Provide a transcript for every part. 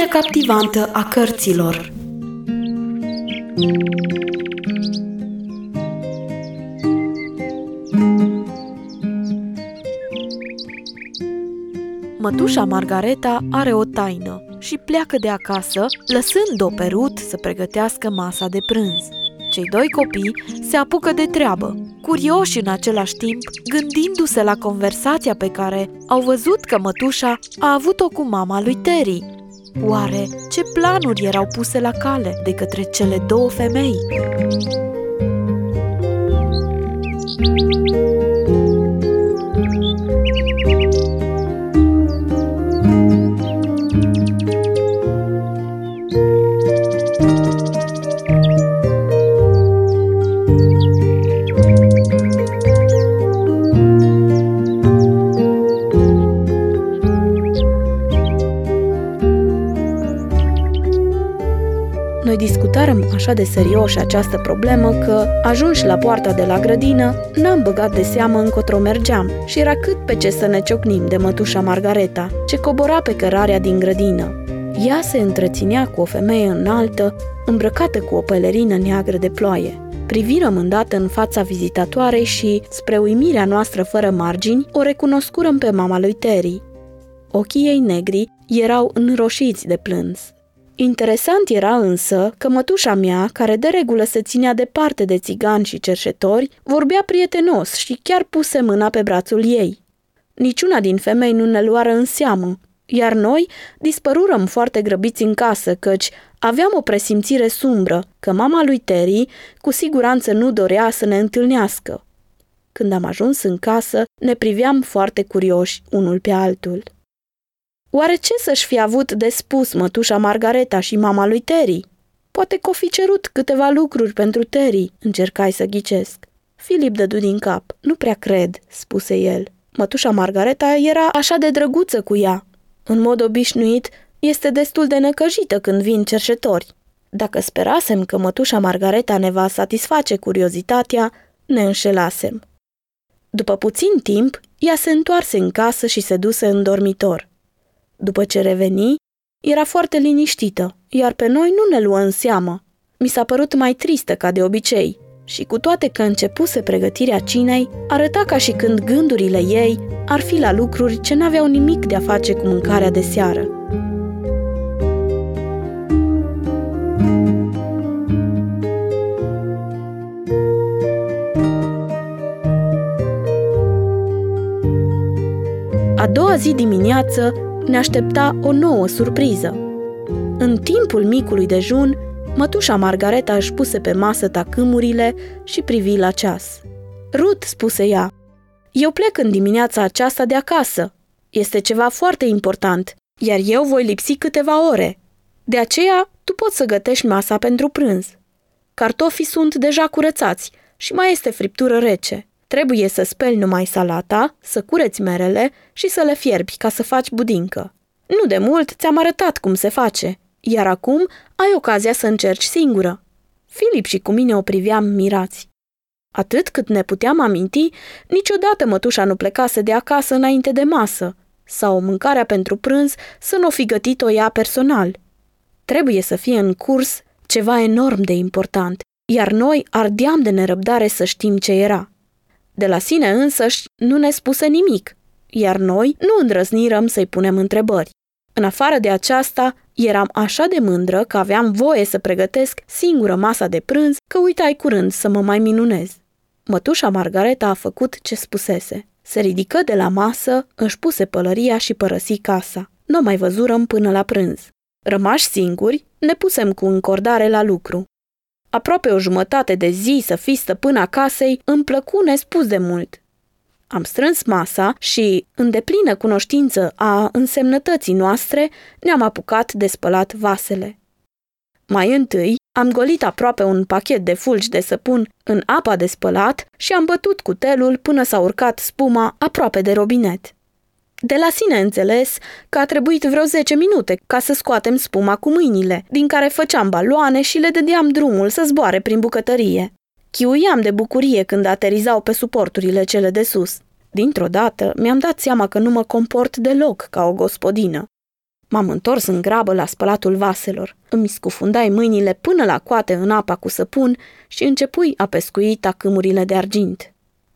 Lumea captivantă a cărților Mătușa Margareta are o taină și pleacă de acasă, lăsând-o pe Rut să pregătească masa de prânz. Cei doi copii se apucă de treabă, curioși în același timp, gândindu-se la conversația pe care au văzut că mătușa a avut-o cu mama lui Terry. Oare ce planuri erau puse la cale de către cele două femei? Noi discutarăm așa de serios această problemă că, ajunși la poarta de la grădină, n-am băgat de seamă încotro mergeam și era cât pe ce să ne ciocnim de mătușa Margareta, ce cobora pe cărarea din grădină. Ea se întreținea cu o femeie înaltă, îmbrăcată cu o pelerină neagră de ploaie. Privirăm îndată în fața vizitatoarei și, spre uimirea noastră fără margini, o recunoscurăm pe mama lui Terry. Ochii ei negri erau înroșiți de plâns. Interesant era însă că mătușa mea, care de regulă se ținea departe de țigani și cerșetori, vorbea prietenos și chiar puse mâna pe brațul ei. Niciuna din femei nu ne luară în seamă, iar noi dispărurăm foarte grăbiți în casă, căci aveam o presimțire sumbră că mama lui Terry cu siguranță nu dorea să ne întâlnească. Când am ajuns în casă, ne priveam foarte curioși unul pe altul. Oare ce să-și fi avut de spus mătușa Margareta și mama lui Terry? Poate că o fi cerut câteva lucruri pentru Terry, încercai să ghicesc. Filip dădu din cap. Nu prea cred, spuse el. Mătușa Margareta era așa de drăguță cu ea. În mod obișnuit, este destul de necăjită când vin cerșetori. Dacă sperasem că mătușa Margareta ne va satisface curiozitatea, ne înșelasem. După puțin timp, ea se întoarse în casă și se duse în dormitor. După ce reveni, era foarte liniștită, iar pe noi nu ne luă în seamă. Mi s-a părut mai tristă ca de obicei și cu toate că începuse pregătirea cinei, arăta ca și când gândurile ei ar fi la lucruri ce n-aveau nimic de a face cu mâncarea de seară. A doua zi dimineață, ne aștepta o nouă surpriză. În timpul micului dejun, mătușa Margareta își puse pe masă tacâmurile și privi la ceas. Rut, spuse ea, eu plec în dimineața aceasta de acasă. Este ceva foarte important, iar eu voi lipsi câteva ore. De aceea, tu poți să gătești masa pentru prânz. Cartofii sunt deja curățați și mai este friptură rece. Trebuie să speli numai salata, să cureți merele și să le fierbi ca să faci budincă. Nu de mult ți-am arătat cum se face, iar acum ai ocazia să încerci singură. Filip și cu mine o priveam mirați. Atât cât ne puteam aminti, niciodată mătușa nu plecase de acasă înainte de masă, sau mâncarea pentru prânz să nu fi gătit-o ea personal. Trebuie să fie în curs ceva enorm de important, iar noi ardeam de nerăbdare să știm ce era. De la sine însăși nu ne spuse nimic, iar noi nu îndrăznirăm să-i punem întrebări. În afară de aceasta, eram așa de mândră că aveam voie să pregătesc singură masa de prânz că uitai curând să mă mai minunez. Mătușa Margareta a făcut ce spusese. Se ridică de la masă, își puse pălăria și părăsi casa. Nu mai văzurăm până la prânz. Rămași singuri, ne pusem cu încordare la lucru. Aproape o jumătate de zi să fii stăpâna casei îmi plăcu nespus de mult. Am strâns masa și, în deplină cunoștință a însemnătății noastre, ne-am apucat de spălat vasele. Mai întâi, am golit aproape un pachet de fulgi de săpun în apa de spălat și am bătut cu telul până s-a urcat spuma aproape de robinet. De la sine înțeles că a trebuit vreo 10 minute ca să scoatem spuma cu mâinile, din care făceam baloane și le dădeam drumul să zboare prin bucătărie. Chiuiam de bucurie când aterizau pe suporturile cele de sus. Dintr-o dată mi-am dat seama că nu mă comport deloc ca o gospodină. M-am întors în grabă la spălatul vaselor. Îmi scufundai mâinile până la coate în apa cu săpun și începui a pescui tacâmurile de argint.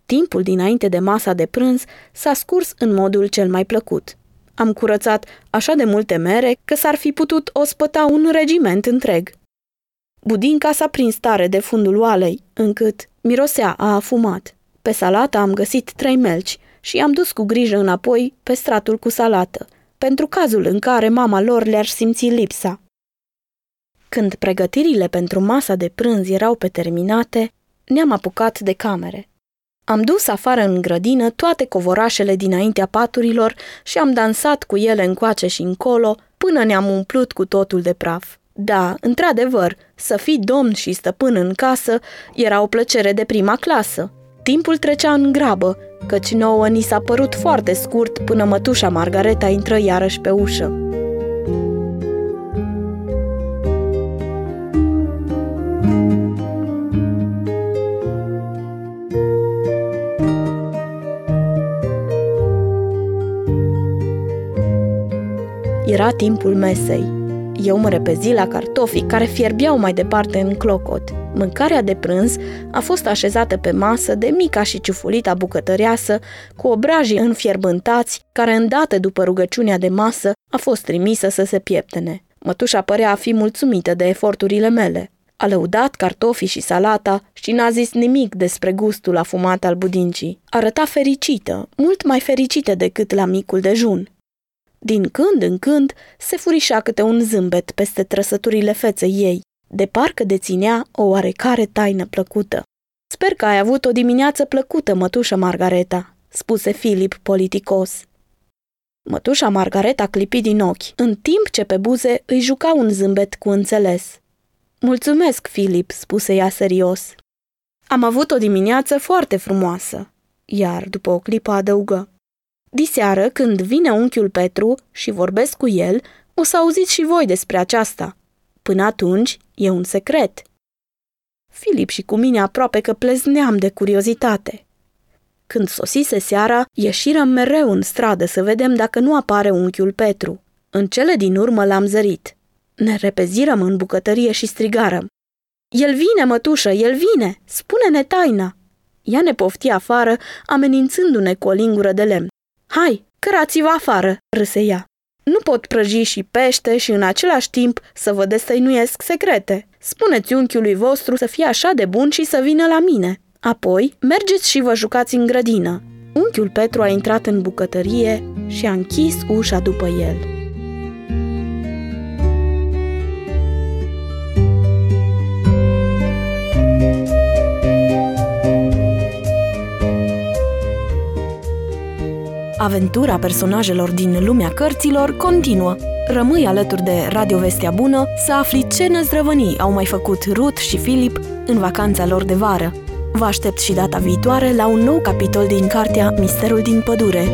Timpul dinainte de masa de prânz s-a scurs în modul cel mai plăcut. Am curățat așa de multe mere că s-ar fi putut ospăta un regiment întreg. Budinca s-a prins tare de fundul oalei, încât mirosea a afumat. Pe salată am găsit trei melci și i-am dus cu grijă înapoi pe stratul cu salată, pentru cazul în care mama lor le-ar simți lipsa. Când pregătirile pentru masa de prânz erau pe terminate, ne-am apucat de camere. Am dus afară în grădină toate covorașele dinaintea paturilor și am dansat cu ele încoace și încolo până ne-am umplut cu totul de praf. Da, într-adevăr, să fii domn și stăpân în casă era o plăcere de prima clasă. Timpul trecea în grabă, căci nouă ni s-a părut foarte scurt până mătușa Margareta intră iarăși pe ușă. Era timpul mesei. Eu mă repezi la cartofii care fierbeau mai departe în clocot. Mâncarea de prânz a fost așezată pe masă de mica și ciufulita bucătăreasă, cu obrajii înfierbântați, care îndată după rugăciunea de masă a fost trimisă să se pieptene. Mătușa părea a fi mulțumită de eforturile mele. A lăudat cartofii și salata și n-a zis nimic despre gustul afumat al budincii. Arăta fericită, mult mai fericită decât la micul dejun. Din când în când se furișa câte un zâmbet peste trăsăturile feței ei, de parcă deținea o oarecare taină plăcută. Sper că ai avut o dimineață plăcută, mătușă Margareta, spuse Filip politicos. Mătușa Margareta clipi din ochi, în timp ce pe buze îi juca un zâmbet cu înțeles. Mulțumesc, Filip, spuse ea serios. Am avut o dimineață foarte frumoasă, iar după o clipă adăugă. Diseară, când vine unchiul Petru și vorbesc cu el, o să auziți și voi despre aceasta. Până atunci, e un secret. Filip și cu mine aproape că plezneam de curiozitate. Când sosise seara, ieșirăm mereu în stradă să vedem dacă nu apare unchiul Petru. În cele din urmă l-am zărit. Ne repezirăm în bucătărie și strigarăm. El vine, mătușă, el vine! Spune-ne taina! Ea ne pofti afară, amenințându-ne cu o lingură de lemn. Hai, cărați-vă afară, râse ea. Nu pot prăji și pește și în același timp să vă destăinuiesc secrete. Spuneți unchiului vostru să fie așa de bun și să vină la mine. Apoi, mergeți și vă jucați în grădină. Unchiul Petru a intrat în bucătărie și a închis ușa după el. Aventura personajelor din lumea cărților continuă. Rămâi alături de Radio Vestea Bună să afli ce năzdrăvănii au mai făcut Ruth și Philip în vacanța lor de vară. Vă aștept și data viitoare la un nou capitol din cartea Misterul din pădure.